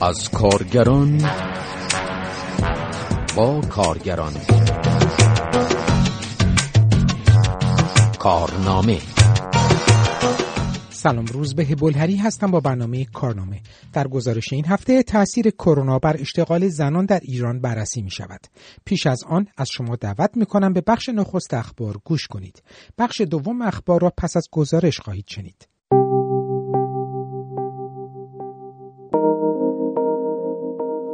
از کارگران با کارگران. کارنامه. سلام روز به بلهری هستم با برنامه کارنامه. در گزارش این هفته تاثیر کرونا بر اشتغال زنان در ایران بررسی می شود. پیش از آن از شما دعوت می کنم به بخش نخست اخبار گوش کنید. بخش دوم اخبار را پس از گزارش خواهید شنید.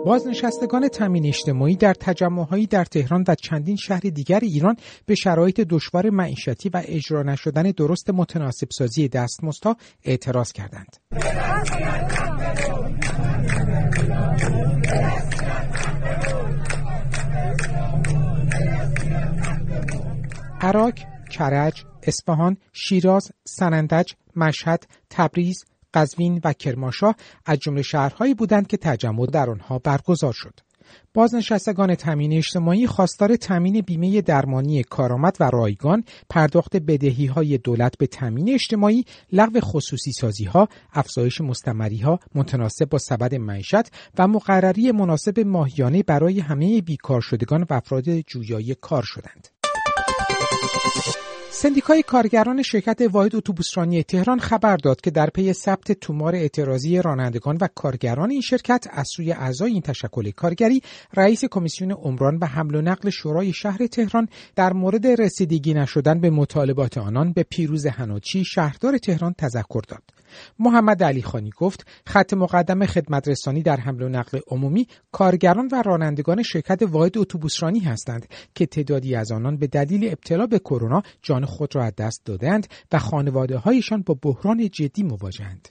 بازنشستگان تامین اجتماعی در تجمعهایی در تهران و چندین شهر دیگر ایران به شرایط دشوار معیشتی و اجرا نشدن درست متناسب سازی دستمزدها اعتراض کردند. عراق، کرج، اصفهان، شیراز، سنندج، مشهد، تبریز، قزوین و کرمانشاه از جمله شهرهایی بودند که تجمع در آنها برگزار شد. بازنشستگان تامین اجتماعی خواستار تامین بیمه درمانی کارآمد و رایگان، پرداخت بدهی های دولت به تامین اجتماعی، لغو خصوصی سازی ها، افزایش مستمری ها متناسب با سبد معیشت و مقرری مناسب ماهیانه برای همه بیکار شدگان و افراد جویای کار شدند. سندیکای کارگران شرکت واحد اتوبوسرانی تهران خبر داد که در پی ثبت تومار اعتراضی رانندگان و کارگران این شرکت از سوی اعضای این تشکل کارگری رئیس کمیسیون عمران و حمل و نقل شورای شهر تهران در مورد رسیدگی نشدن به مطالبات آنان به پیروز هنوچی شهردار تهران تذکر داد. محمد علی خانی گفت خط مقدم خدمت رسانی در حمل و نقل عمومی کارگران و رانندگان شرکت واحد اتوبوسرانی هستند که تعدادی از آنان به دلیل ابتلا به کرونا جان خود را از دست دادند و خانواده هایشان با بحران جدی مواجهند.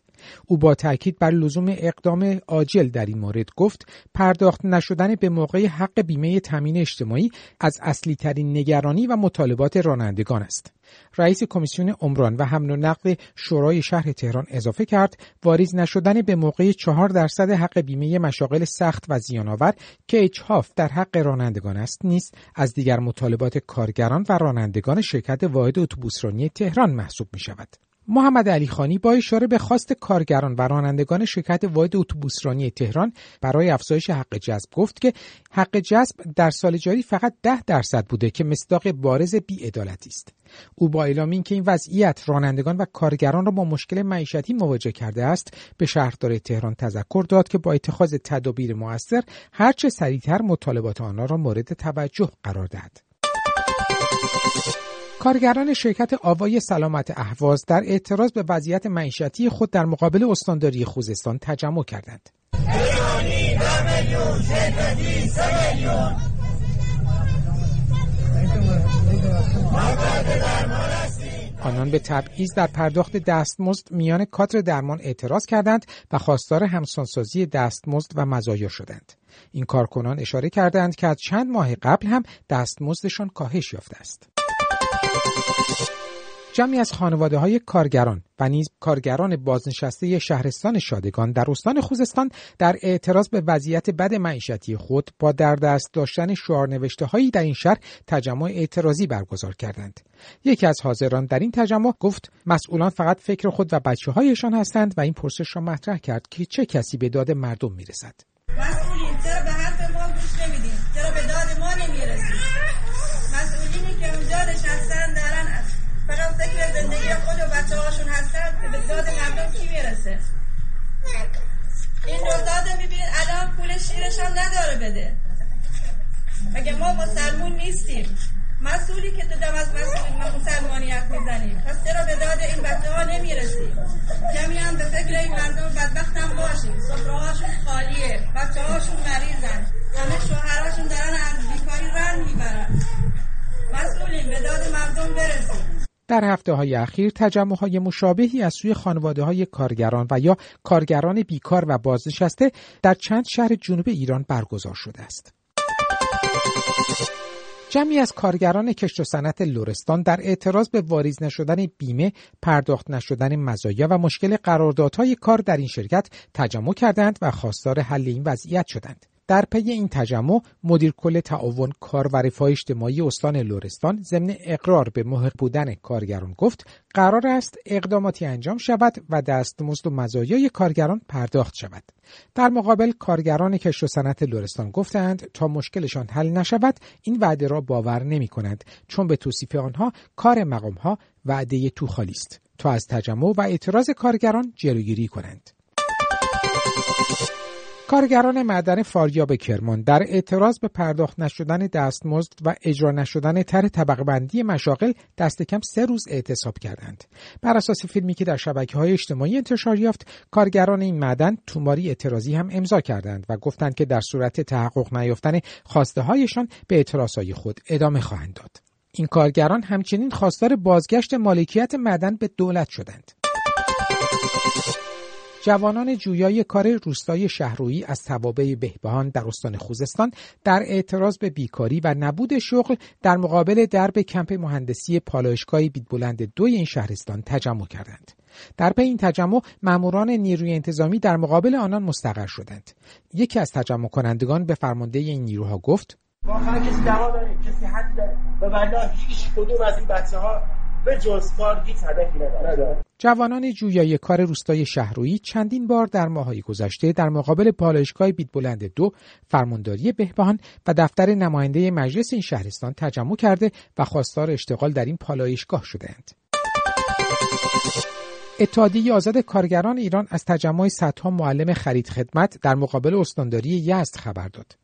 او با تاکید بر لزوم اقدام عاجل در این مورد گفت پرداخت نشدن به موقع حق بیمه تامین اجتماعی از اصلی ترین نگرانی و مطالبات رانندگان است. رئیس کمیسیون عمران و حمل و نقل شورای شهر تهران اضافه کرد واریز نشدن به موقع چهار درصد حق بیمه مشاغل سخت و زیانآور که اجحاف در حق رانندگان است نیست از دیگر مطالبات کارگران و رانندگان شرکت واحد اتوبوسرانی تهران محسوب می شود. محمد علی خانی با اشاره به خواست کارگران و رانندگان شرکت واحد اتوبوسرانی تهران برای افزایش حق جذب گفت که حق جذب در سال جاری فقط ده درصد بوده که مصداق بارز بیعدالتی است. او با اعلام اینکه این وضعیت رانندگان و کارگران را با مشکل معیشتی مواجه کرده است به شهردار تهران تذکر داد که با اتخاذ تدابیر موثر هرچه سریعتر مطالبات آنها را مورد توجه قرار دهد. کارگران شرکت آوای سلامت اهواز در اعتراض به وضعیت معیشتی خود در مقابل استانداری خوزستان تجمع کردند. آنان به تبعیض در پرداخت دستمزد میان کادر درمان اعتراض کردند و خواستار همسانسازی دستمزد و مزایا شدند. این کارکنان اشاره کردند که از چند ماه قبل هم دستمزدشان کاهش یافته است. جمعی از خانواده های کارگران و نیز کارگران بازنشسته شهرستان شادگان در استان خوزستان در اعتراض به وضعیت بد معیشتی خود با در دست داشتن نوشته هایی در این شهر تجمع اعتراضی برگزار کردند. یکی از حاضران در این تجمع گفت مسئولان فقط فکر خود و بچه هایشان هستند و این پرسش را مطرح کرد که چه کسی به داد مردم می‌رسد. مسئولین چرا به حرف ما گوش نمی‌دید؟ چرا به داد ما نمی‌رسید؟ می‌رسه این رو می‌بینید الان پول شیرش هم نداره بده. مگه ما مسلمون نیستیم؟ مسئولی که تو دم از مسلمانیت می‌زنیم. پس چرا به داد این بچه ها نمی‌رسیم؟ کمی هم به فکر این مردم بدبخت هم باشیم. سفره هاشون خالیه بچه هاشون مریضن. همه شوهراشون دارن از بیکاری رن می‌برن. مسئولین به داد مردم برسیم. در هفته های اخیر تجمع های مشابهی از سوی خانواده های کارگران و یا کارگران بیکار و بازنشسته در چند شهر جنوب ایران برگزار شده است. جمعی از کارگران کشت و صنعت لورستان در اعتراض به واریز نشدن بیمه، پرداخت نشدن مزایا و مشکل قراردادهای کار در این شرکت تجمع کردند و خواستار حل این وضعیت شدند. در پی این تجمع مدیر کل تعاون کار و رفاه اجتماعی استان لرستان ضمن اقرار به محق بودن کارگران گفت قرار است اقداماتی انجام شود و دستمزد و مزایای کارگران پرداخت شود. در مقابل کارگران کشت و صنعت لرستان گفتند تا مشکلشان حل نشود این وعده را باور نمی کند چون به توصیف آنها کار مقام ها وعده تو خالی است. تا از تجمع و اعتراض کارگران جلوگیری کنند. کارگران معدن فاریاب کرمان در اعتراض به پرداخت نشدن دستمزد و اجرا نشدن طرح طبقه بندی مشاغل دست کم سه روز اعتصاب کردند. بر اساس فیلمی که در شبکه های اجتماعی انتشار یافت، کارگران این معدن توماری اعتراضی هم امضا کردند و گفتند که در صورت تحقق نیافتن خواسته هایشان به اعتراض های خود ادامه خواهند داد. این کارگران همچنین خواستار بازگشت مالکیت معدن به دولت شدند. جوانان جویای کار روستای شهرویی از توابع بهبهان در استان خوزستان در اعتراض به بیکاری و نبود شغل در مقابل درب کمپ مهندسی پالایشگاه بیدبلند دوی این شهرستان تجمع کردند. در پی این تجمع ماموران نیروی انتظامی در مقابل آنان مستقر شدند. یکی از تجمع کنندگان به فرمانده این نیروها گفت واقعا کسی دوا داره کسی حد داره و هیچ کدوم از این بچه ها به جز کار هیچ هدفی جوانان جویای کار روستای شهرویی چندین بار در ماهای گذشته در مقابل پالایشگاه بیدبلند دو فرمانداری بهبهان و دفتر نماینده مجلس این شهرستان تجمع کرده و خواستار اشتغال در این پالایشگاه شدهاند. اتحادیه آزاد کارگران ایران از تجمع صدها معلم خرید خدمت در مقابل استانداری یزد خبر داد.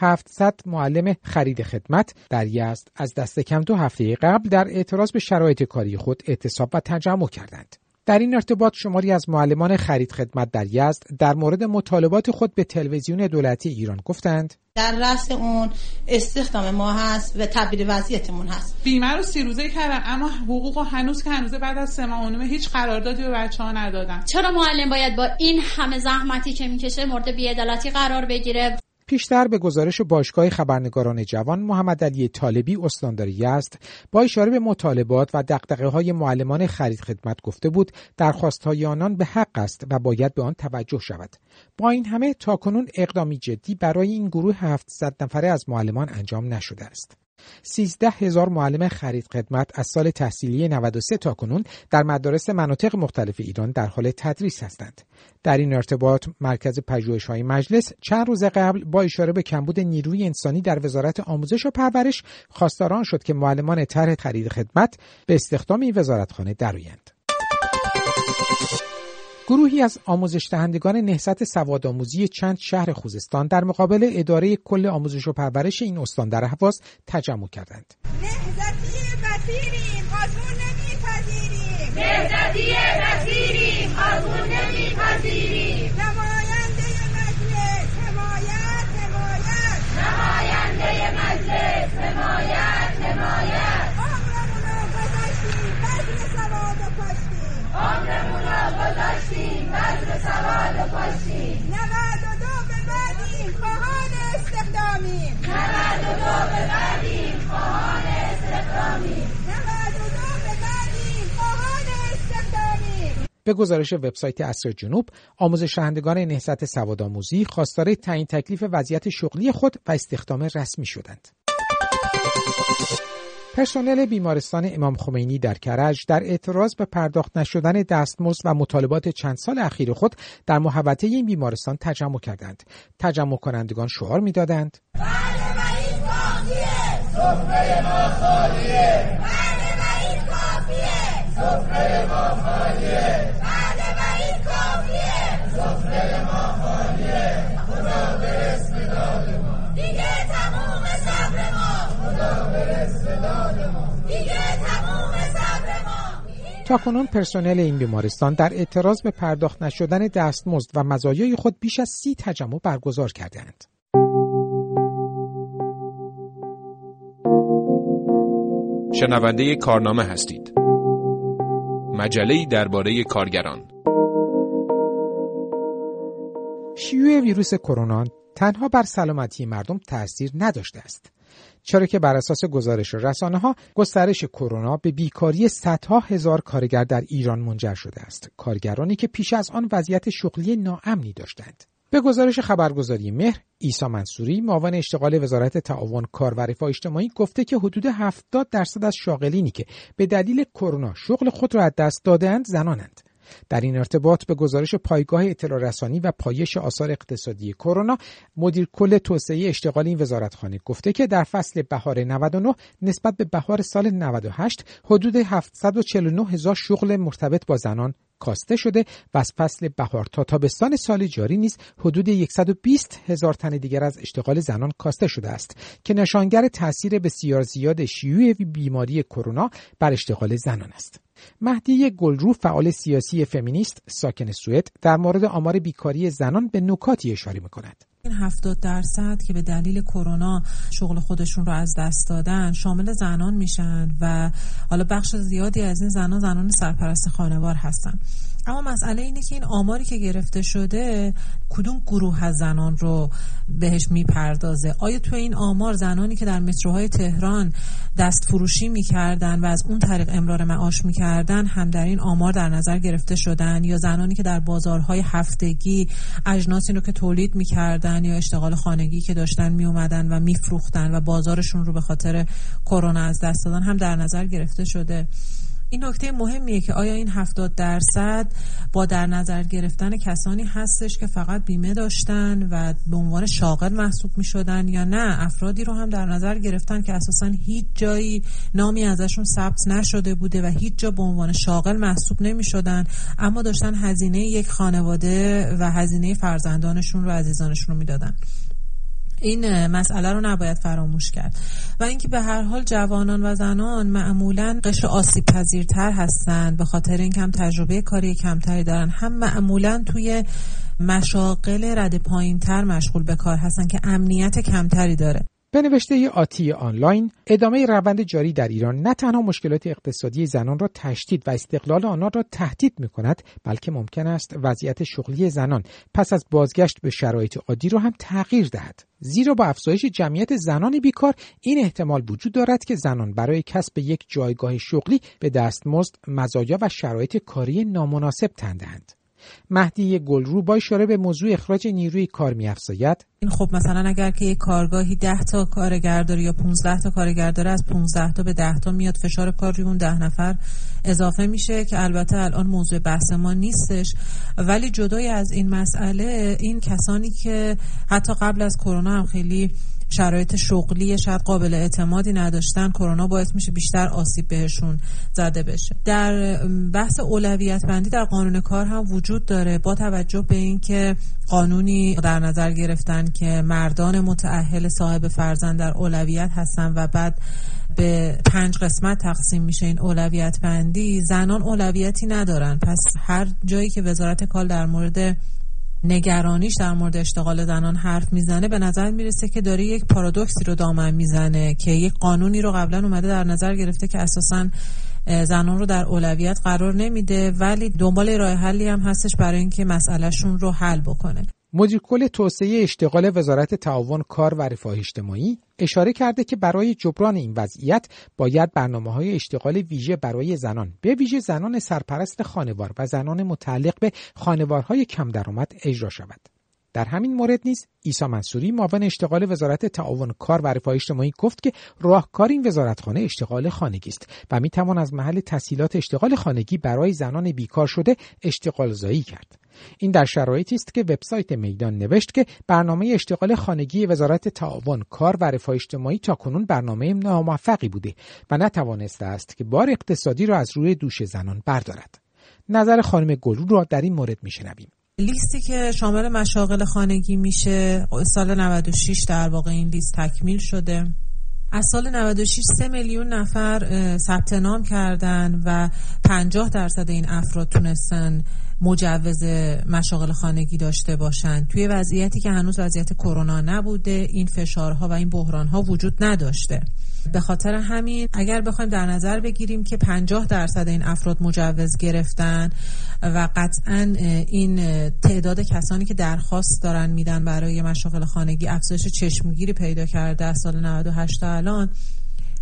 700 معلم خرید خدمت در یزد از دست کم دو هفته قبل در اعتراض به شرایط کاری خود اعتصاب و تجمع کردند. در این ارتباط شماری از معلمان خرید خدمت در یزد در مورد مطالبات خود به تلویزیون دولتی ایران گفتند. در رأس اون استخدام ما هست و تبدیل وضعیتمون هست. بیمه رو سی روزه کردن اما حقوق هنوز که هنوز بعد از سه ماه هیچ قراردادی به بچه ها ندادن. چرا معلم باید با این همه زحمتی که می‌کشه مورد بیعدالتی قرار بگیره؟ پیشتر به گزارش باشگاه خبرنگاران جوان محمد علی طالبی استاندار یزد با اشاره به مطالبات و دقدقه های معلمان خرید خدمت گفته بود درخواست های آنان به حق است و باید به آن توجه شود. با این همه تاکنون اقدامی جدی برای این گروه 700 نفره از معلمان انجام نشده است. 13 هزار معلم خرید خدمت از سال تحصیلی 93 تا کنون در مدارس مناطق مختلف ایران در حال تدریس هستند. در این ارتباط مرکز های مجلس چند روز قبل با اشاره به کمبود نیروی انسانی در وزارت آموزش و پرورش خواستاران شد که معلمان طرح خرید خدمت به استخدام این وزارتخانه درآیند. گروهی از آموزش دهندگان نهضت سوادآموزی چند شهر خوزستان در مقابل اداره کل آموزش و پرورش این استان در حواس تجمع کردند. نهضتی بسیریم آزمون نمیپذیریم. نهضتی بسیریم آزمون نمیپذیریم. نماینده مجلس حمایت حمایت. نماینده مجلس حمایت حمایت. عمرمونو گذاشتیم بذر سواد و کاشتیم عمرمونو گذاشتیم بذر سواد و کاشتیم 92 به بعدیم خواهان استخدامیم 92 به بعدیم خواهان استخدامیم 92 به بعدیم خواهان استخدامیم به گزارش وبسایت اصر جنوب آموزش دهندگان نهضت سوادآموزی خواستار تعیین تکلیف وضعیت شغلی خود و استخدام رسمی شدند. پرسنل بیمارستان امام خمینی در کرج در اعتراض به پرداخت نشدن دستمزد و مطالبات چند سال اخیر خود در محوطه این بیمارستان تجمع کردند. تجمع کنندگان شعار می‌دادند: بله سفره ما خالیه بله و این کافیه سفره ما خالیه بله و این کافیه سفره ما خالیه خدا برس به داد ما دیگه تموم صبر ما خدا برس به داد ما دیگه تموم صبر ما تا کنون پرسنل این بیمارستان در اعتراض به پرداخت نشدن دستمزد و مزایای خود بیش از سی تجمع برگزار کردند. شنونده کارنامه هستید. مجله درباره کارگران. شیوع ویروس کرونا تنها بر سلامتی مردم تاثیر نداشته است. چرا که بر اساس گزارش رسانه ها گسترش کرونا به بیکاری صدها هزار کارگر در ایران منجر شده است. کارگرانی که پیش از آن وضعیت شغلی ناامنی داشتند. به گزارش خبرگزاری مهر عیسی منصوری معاون اشتغال وزارت تعاون کار و رفاه اجتماعی گفته که حدود 70 درصد از شاغلینی که به دلیل کرونا شغل خود را از دست دادهاند زنانند. در این ارتباط به گزارش پایگاه اطلاع رسانی و پایش آثار اقتصادی کرونا مدیر کل توسعه اشتغال این وزارتخانه گفته که در فصل بهار 99 نسبت به بهار سال 98 حدود 749 هزار شغل مرتبط با زنان کاسته شده و از فصل بهار تا تابستان سال جاری نیز حدود 120 هزار تن دیگر از اشتغال زنان کاسته شده است که نشانگر تاثیر بسیار زیاد شیوع بیماری کرونا بر اشتغال زنان است. مهدی گلرو فعال سیاسی فمینیست ساکن سوئد در مورد آمار بیکاری زنان به نکاتی اشاره می‌کند. این 70 درصد که به دلیل کرونا شغل خودشون رو از دست دادن شامل زنان میشن و حالا بخش زیادی از این زنان زنان سرپرست خانوار هستن اما مسئله اینه که این آماری که گرفته شده کدوم گروه از زنان رو بهش می‌پردازه؟ آیا تو این آمار زنانی که در متروهای تهران دست فروشی می‌کردن و از اون طریق امرار معاش می‌کردن هم در این آمار در نظر گرفته شدن؟ یا زنانی که در بازارهای هفتگی اجناسی رو که تولید می‌کردن یا اشتغال خانگی که داشتن میومدن و میفروختن و بازارشون رو به خاطر کرونا از دست دادن هم در نظر گرفته شده؟ این نکته مهمیه که آیا این 70 درصد با در نظر گرفتن کسانی هستش که فقط بیمه داشتن و به عنوان شاغل محسوب می شدن یا نه؟ افرادی رو هم در نظر گرفتن که اساسا هیچ جایی نامی ازشون ثبت نشده بوده و هیچ جا به عنوان شاغل محسوب نمی شدن اما داشتن هزینه یک خانواده و هزینه فرزندانشون رو عزیزانشون رو می‌دادن. این مسئله رو نباید فراموش کرد. و اینکه به هر حال جوانان و زنان معمولا قشر آسیب پذیرتر هستند به خاطر اینکه هم تجربه کاری کمتری دارن هم معمولا توی مشاقل رد پایین تر مشغول به کار هستن که امنیت کمتری داره. به نوشته آتی آنلاین ادامه روند جاری در ایران نه تنها مشکلات اقتصادی زنان را تشدید و استقلال آنها را تهدید می کند بلکه ممکن است وضعیت شغلی زنان پس از بازگشت به شرایط عادی را هم تغییر دهد. زیرا با افزایش جمعیت زنان بیکار این احتمال وجود دارد که زنان برای کسب یک جایگاه شغلی به دستمزد مزایا و شرایط کاری نامناسب تندهند مهدی گلرو با اشاره به موضوع اخراج نیروی کار میافزاید. این خب مثلا اگر که یک کارگاهی 10 تا کارگر داره یا 15 تا کارگر داره از 15 تا به 10 تا میاد فشار کار روی اون 10 نفر. اضافه میشه که البته الان موضوع بحث ما نیستش. ولی جدای از این مسئله این کسانی که حتی قبل از کرونا هم خیلی شرایط شغلی شاید قابل اعتمادی نداشتن کرونا باعث میشه بیشتر آسیب بهشون زده بشه. در بحث اولویت بندی در قانون کار هم وجود داره با توجه به اینکه قانونی در نظر گرفتن که مردان متأهل صاحب فرزند در اولویت هستن و بعد به پنج قسمت تقسیم میشه این اولویت بندی زنان اولویتی ندارن. پس هر جایی که وزارت کار در مورد نگرانیش در مورد اشتغال زنان حرف می‌زنه. به نظر می‌رسه که داره یک پارادوکسی رو دامن می‌زنه که یک قانونی رو قبلا اومده در نظر گرفته که اساسا زنان رو در اولویت قرار نمیده ولی دنبال راه حلی هم هستش برای اینکه مسئلهشون رو حل بکنه. مدیر کل توسعه اشتغال وزارت تعاون کار و رفاه اجتماعی اشاره کرده که برای جبران این وضعیت باید برنامه های اشتغال ویژه برای زنان به ویژه زنان سرپرست خانوار و زنان متعلق به خانوارهای کم درآمد اجرا شود. در همین مورد نیز عیسی منصوری معاون اشتغال وزارت تعاون کار و رفاه اجتماعی گفت که راهکار این وزارتخانه اشتغال خانگی است و می توان از محل تحصیلات اشتغال خانگی برای زنان بیکار شده اشتغال زایی کرد. این در شرایطی است که وبسایت میدان نوشت که برنامه اشتغال خانگی وزارت تعاون کار و رفاه اجتماعی تاکنون برنامه ناموفقی بوده و نتوانسته است که بار اقتصادی را از روی دوش زنان بردارد. نظر خانم گلو را در این مورد میشنویم. لیستی که شامل مشاغل خانگی میشه سال 96 در واقع این لیست تکمیل شده. از سال 96 3 میلیون نفر ثبت نام کردن و 50 درصد این افراد تونستن مجوز مشاغل خانگی داشته باشند توی وضعیتی که هنوز وضعیت کرونا نبوده این فشارها و این بحرانها وجود نداشته. به خاطر همین اگر بخوایم در نظر بگیریم که 50 درصد این افراد مجوز گرفتن و قطعا این تعداد کسانی که درخواست دارن میدن برای مشاغل خانگی افزایش چشمگیری پیدا کرده از سال 98 تا الان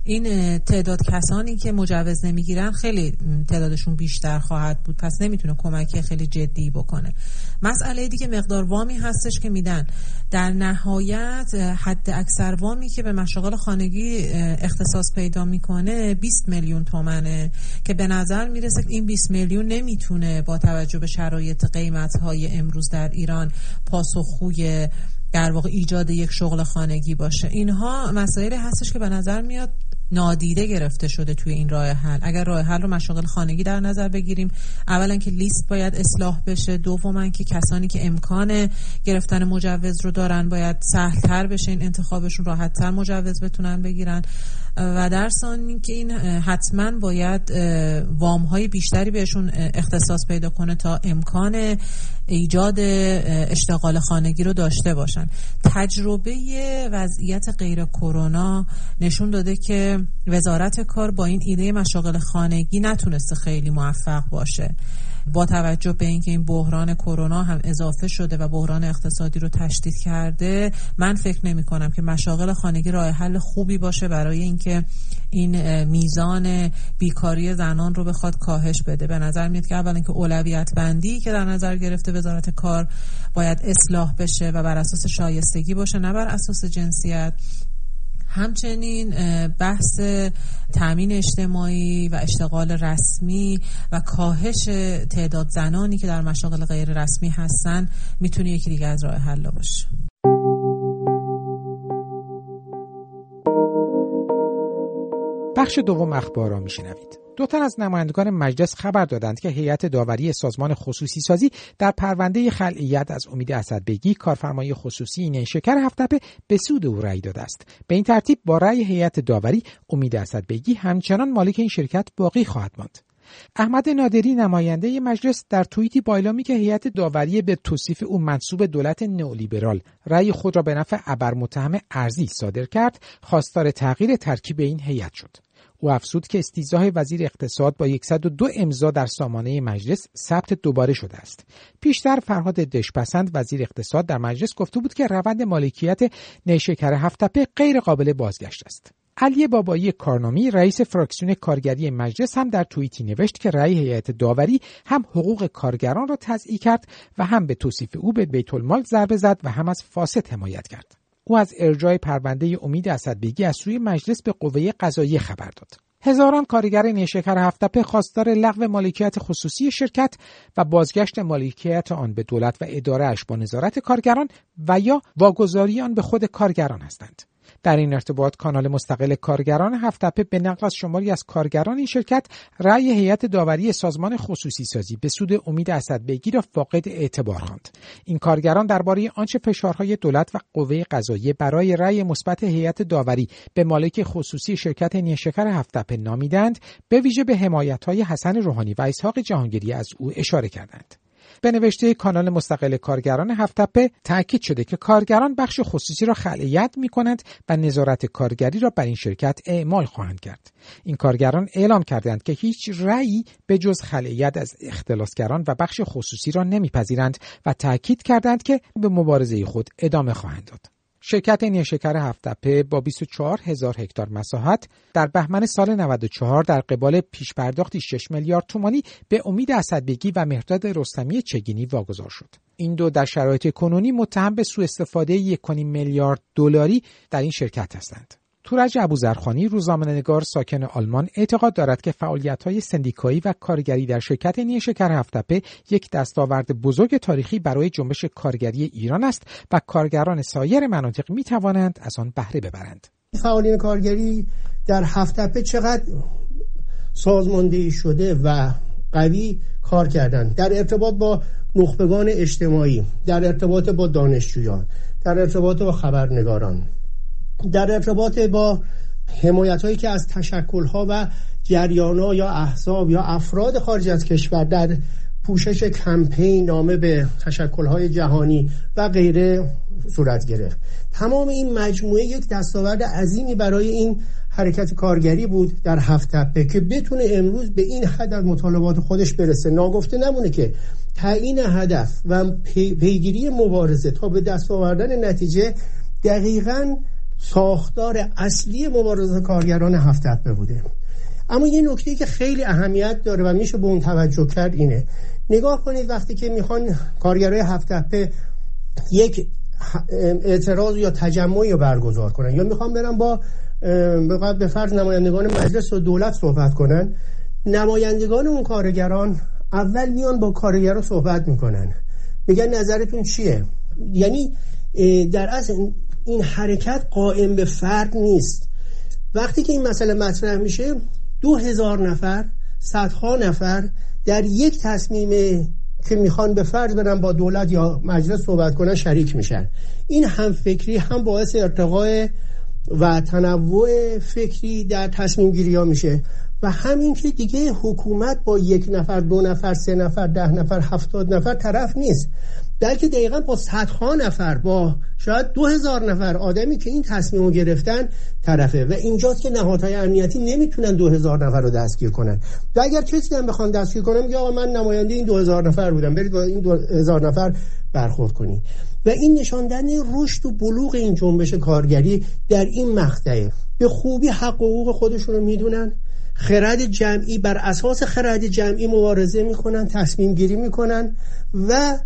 این تعداد کسانی که مجوز نمی‌گیرن خیلی تعدادشون بیشتر خواهد بود. پس نمی‌تونه کمکی خیلی جدی بکنه. مسئله دیگه مقدار وامی هستش که میدن. در نهایت حد اکثر وامی که به مشاغل خانگی اختصاص پیدا می‌کنه 20 میلیون تومنه که به نظر می‌رسه این 20 میلیون نمی‌تونه با توجه به شرایط قیمت های امروز در ایران پاسخگوی در واقع ایجاد یک شغل خانگی باشه. اینها مسائلی هستش که به نظر میاد نادیده گرفته شده توی این راه حل. اگر راه حل رو مشاغل خانگی در نظر بگیریم اولا که لیست باید اصلاح بشه دوما که کسانی که امکان گرفتن مجوز رو دارن باید سهلتر بشه این انتخابشون راحتتر مجوز بتونن بگیرن. و در ثانی که این حتما باید وام های بیشتری بهشون اختصاص پیدا کنه تا امکان ایجاد اشتغال خانگی رو داشته باشن. تجربه وضعیت غیر کرونا نشون داده که وزارت کار با این ایده مشاغل خانگی نتونسته خیلی موفق باشه. با توجه به اینکه این بحران کرونا هم اضافه شده و بحران اقتصادی رو تشدید کرده من فکر نمی کنم که مشاغل خانگی راه حل خوبی باشه برای اینکه این میزان بیکاری زنان رو بخواد کاهش بده. به نظر میاد که اولا که اولویت بندی که در نظر گرفته وزارت کار باید اصلاح بشه و بر اساس شایستگی باشه نه بر اساس جنسیت. همچنین بحث تامین اجتماعی و اشتغال رسمی و کاهش تعداد زنانی که در مشاغل غیر رسمی هستن می‌تونه یکی دیگه از راه حل باشه. بخش دوم اخبار را میشنوید. دو تن از نمایندگان مجلس خبر دادند که هیئت داوری سازمان خصوصی سازی در پرونده خلعیت از امید اسدبگی کارفرمای خصوصی نیشکر هفتپه به سود او رأی داده است. به این ترتیب با رأی هیئت داوری امید اسدبگی همچنان مالک این شرکت باقی خواهد ماند. احمد نادری نماینده مجلس در توییتی بایلامی که هیئت داوری به توصیف او منصوب دولت نئولیبرال رأی خود را به نفع ابر متهم ارزی صادر کرد خواستار تغییر ترکیب این هیئت شد. او افزود که استیزاه وزیر اقتصاد با 102 امضا در سامانه مجلس ثبت دوباره شده است. پیشتر فرهاد دشپسند وزیر اقتصاد در مجلس گفته بود که روند مالکیت نیشکر هفتپه غیر قابل بازگشت است. علی بابایی کارنامی رئیس فراکسیون کارگری مجلس هم در توییتی نوشت که رأی هیئت داوری هم حقوق کارگران را تضییع کرد و هم به توصیف او به بیت المال ضربه زد و هم از فاسد حمایت کرد. او از ارجای پرونده امید اسدبگی از سوی مجلس به قوه قضاییه خبر داد. هزاران کارگر نیشکر هفتپه خواستار لغو مالکیت خصوصی شرکت و بازگشت مالکیت آن به دولت و ادارهش با نظارت کارگران و یا واگذاری آن به خود کارگران هستند. در این ارتباط کانال مستقل کارگران هفتپه به نقل از شماری از کارگران این شرکت رأی هیئت داوری سازمان خصوصی سازی به سود امید اسدبگی را فاقد اعتبار خواند. این کارگران درباره آنچه فشارهای دولت و قوه قضاییه برای رأی مثبت هیئت داوری به مالک خصوصی شرکت نیشکر هفتپه نامیدند به ویژه به حمایت‌های حسن روحانی و اسحاق جهانگیری از او اشاره کردند. به نوشته کانال مستقل کارگران هفتپه تاکید شده که کارگران بخش خصوصی را خلعیت می کنند و نظارت کارگری را بر این شرکت اعمال خواهند کرد. این کارگران اعلام کردند که هیچ رأیی به جز خلعیت از اختلاسگران و بخش خصوصی را نمیپذیرند و تاکید کردند که به مبارزه خود ادامه خواهند داد. شرکت نیشکر هفتپه با 24 هزار هکتار مساحت در بهمن سال 94 در قبال پیش پرداختی 6 میلیارد تومانی به امید اسدبگی و مهرداد رستمی چگینی واگذار شد. این دو در شرایط کنونی متهم به سوء استفاده 1.5 میلیارد دلاری در این شرکت هستند. تورج ابوذرخانی روزنامه‌نگار ساکن آلمان اعتقاد دارد که فعالیت‌های سندیکایی و کارگری در شرکت نیشکر هفتپه یک دستاورد بزرگ تاریخی برای جنبش کارگری ایران است و کارگران سایر مناطق می توانند از آن بهره ببرند. فعالین کارگری در هفتپه چقدر سازماندهی شده و قوی کار کردند در ارتباط با نخبگان اجتماعی در ارتباط با دانشجویان در ارتباط با خبرنگاران در ارتباط با حمایت هایی که از تشکل ها و جریان ها یا احزاب یا افراد خارج از کشور در پوشش کمپین نامه به تشکل های جهانی و غیره صورت گرفت. تمام این مجموعه یک دستاورد عظیمی برای این حرکت کارگری بود در هفت تپه که بتونه امروز به این حد از مطالبات خودش برسه. ناگفته نمونه که تعیین هدف و پیگیری مبارزه تا به دست آوردن نتیجه دقیقاً ساختار اصلی مبارزه کارگران هفت بوده. اما یه نکته که خیلی اهمیت داره و میشه به اون توجه کرد اینه. نگاه کنید وقتی که می‌خوان کارگرای هفت تپه یک اعتراض یا تجمعی رو برگزار کنن یا می‌خوان برن با به فرض نمایندگان مجلس و دولت صحبت کنن نمایندگان اون کارگران اول میان با کارگران صحبت می‌کنن. میگن نظرتون چیه؟ یعنی در اصل این حرکت قائم به فرد نیست. وقتی که این مسئله مطرح میشه دو هزار نفر صدها نفر در یک تصمیم که می‌خوان به فرض برن با دولت یا مجلس صحبت کنن شریک میشن. این هم فکری هم باعث ارتقای و تنوع فکری در تصمیم گیری ها میشه. و همین که دیگه حکومت با یک نفر دو نفر سه نفر ده نفر هفتاد نفر طرف نیست. بلکه دقیقا با صدها نفر با شاید دو هزار نفر آدمی که این تصمیم رو گرفتن طرفه. و اینجاست که نهادهای امنیتی نمی‌تونن دو هزار نفر رو دستگیر کنن. و اگر کسی هم بخوان دستگیر کنن یا من نماینده این دو هزار نفر بودم. برید با این دو هزار نفر برخورد کنید. و این نشاندن رشد و بلوغ این جنبش کارگری در این مقطعه به خوبی حق حقوق خودشون رو می‌دونن. خرد جمعی بر اساس خرد جمعی مبارزه می‌کنن تصمیم گیری می‌کنن و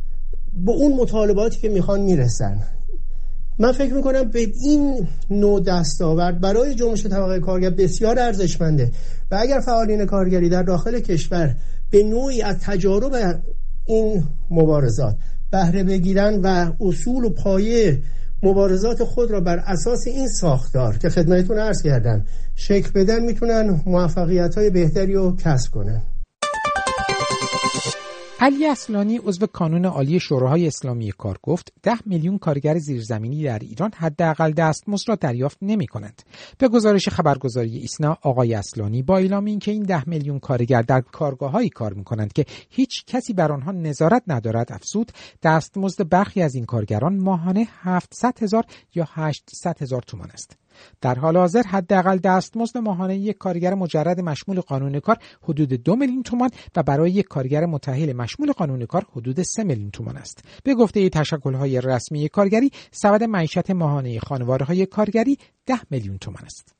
به اون مطالباتی که می‌خوان می‌رسن. من فکر می‌کنم به این نوع دستاورد برای جنبش طبقه کارگر بسیار ارزشمنده. و اگر فعالین کارگری در داخل کشور به نوعی از تجارب این مبارزات بهره بگیرن و اصول و پایه مبارزات خود را بر اساس این ساختار که خدمتتون عرض کردم شکل بدن می‌تونن موفقیت های بهتری رو کسب کنن. علی اصلانی عضو کانون عالی شوراهای اسلامی کار گفت ده میلیون کارگر زیرزمینی در ایران حداقل دستمزد را دریافت نمی کنند. به گزارش خبرگزاری ایسنا آقای اصلانی با اعلام اینکه این ده میلیون کارگر در کارگاههایی کار می کنند که هیچ کسی بر آنها نظارت ندارد افزود دستمزد برخی از این کارگران ماهانه 700 هزار یا 800 هزار تومان است. در حال حاضر حداقل دستمزد ماهانه یک کارگر مجرد مشمول قانون کار حدود دو میلیون تومان و برای یک کارگر متأهل مشمول قانون کار حدود سه میلیون تومان است. به گفته تشکل‌های رسمی کارگری سبد معیشت ماهانه خانوارهای کارگری ده میلیون تومان است.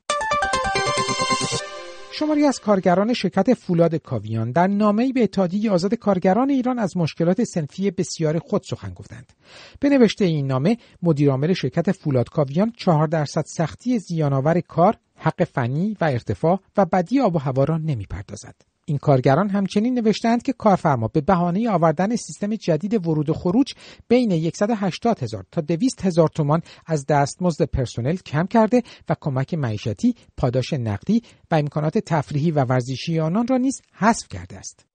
شماری از کارگران شرکت فولاد کاویان در نامه‌ای به اتحادیه آزاد کارگران ایران از مشکلات سنفی بسیار خود سخن گفتند. به نوشته این نامه مدیرعامل شرکت فولاد کاویان چهار درصد سختی زیانآور کار، حق فنی و ارتفاع و بدی آب و هوا را نمی‌پردازد. این کارگران همچنین نوشتند که کارفرما به بهانه آوردن سیستم جدید ورود و خروج بین 180 هزار تا 200 هزار تومان از دستمزد پرسنل کم کرده و کمک معیشتی، پاداش نقدی و امکانات تفریحی و ورزشی آنان را نیز حذف کرده است.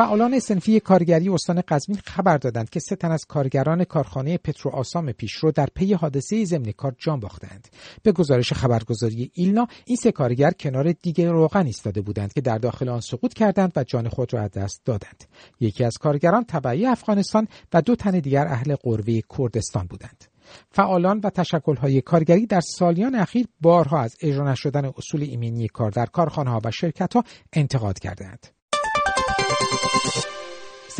فعالان سنفی کارگری استان قزوین خبر دادند که سه تن از کارگران کارخانه پترو آسام پیشرو در پی حادثه ضمن کار جان باختند به گزارش خبرگزاری ایلنا این سه کارگر کنار دیگر روغن ایستاده بودند که در داخل آن سقوط کردند و جان خود را از دست دادند. یکی از کارگران تبعی افغانستان و دو تن دیگر اهل قروه کردستان بودند. فعالان و تشکلهای کارگری در سالیان اخیر بارها از اجرا نشدن اصول ایمنی کار در کارخانه ها و شرکت ها انتقاد کردند.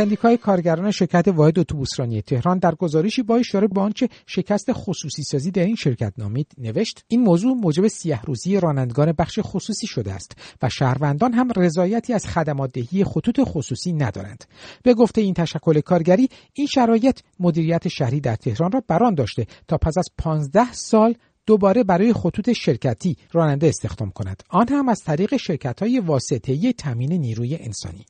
سندیکای کارگران شرکت واحد اتوبوسرانی تهران در گزارشی با اشاره به آنچه شکست خصوصی سازی در این شرکت نامید نوشت این موضوع موجب سیه روزی رانندگان بخش خصوصی شده است و شهروندان هم رضایتی از خدمات دهی خطوط خصوصی ندارند. به گفته این تشکل کارگری این شرایط مدیریت شهری در تهران را بران داشته تا پس از 15 سال دوباره برای خطوط شرکتی راننده استخدام کند. آن هم از طریق شرکت های واسطه تامین نیروی انسانی.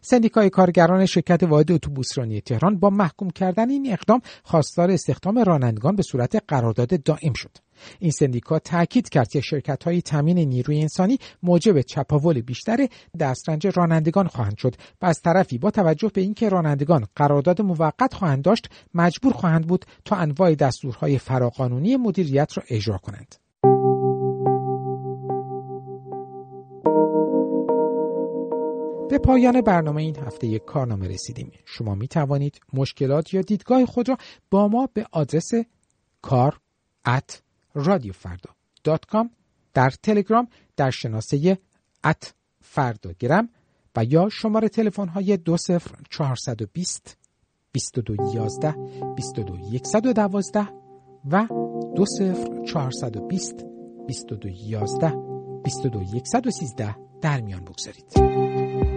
سندیکای کارگران شرکت واحد اتوبوسرانی تهران با محکوم کردن این اقدام خواستار استخدام رانندگان به صورت قرارداد دائم شد. این سندیکا تاکید کرد که شرکت های تامین نیروی انسانی موجب چپاول بیشتر دسترنج رانندگان خواهند شد و از طرفی با توجه به اینکه رانندگان قرارداد موقت خواهند داشت مجبور خواهند بود تا انواع دستورهای فراقانونی مدیریت را اجرا کنند. پایان برنامه این هفته یک کارنامه رسیدیم. شما می توانید مشکلات یا دیدگاه خود را با ما به آدرس کار at رادیوفردا در تلگرام در شناسه ات فرداگرم و یا شماره تلفن های دو سفر چهارصد و بیست بیست و دو یازده بیست و دو یکصد و دوازده و دو سفر چهارصد و بیست بیست و دو یازده بیست و دو یکصد و سیزده در میان بگذارید.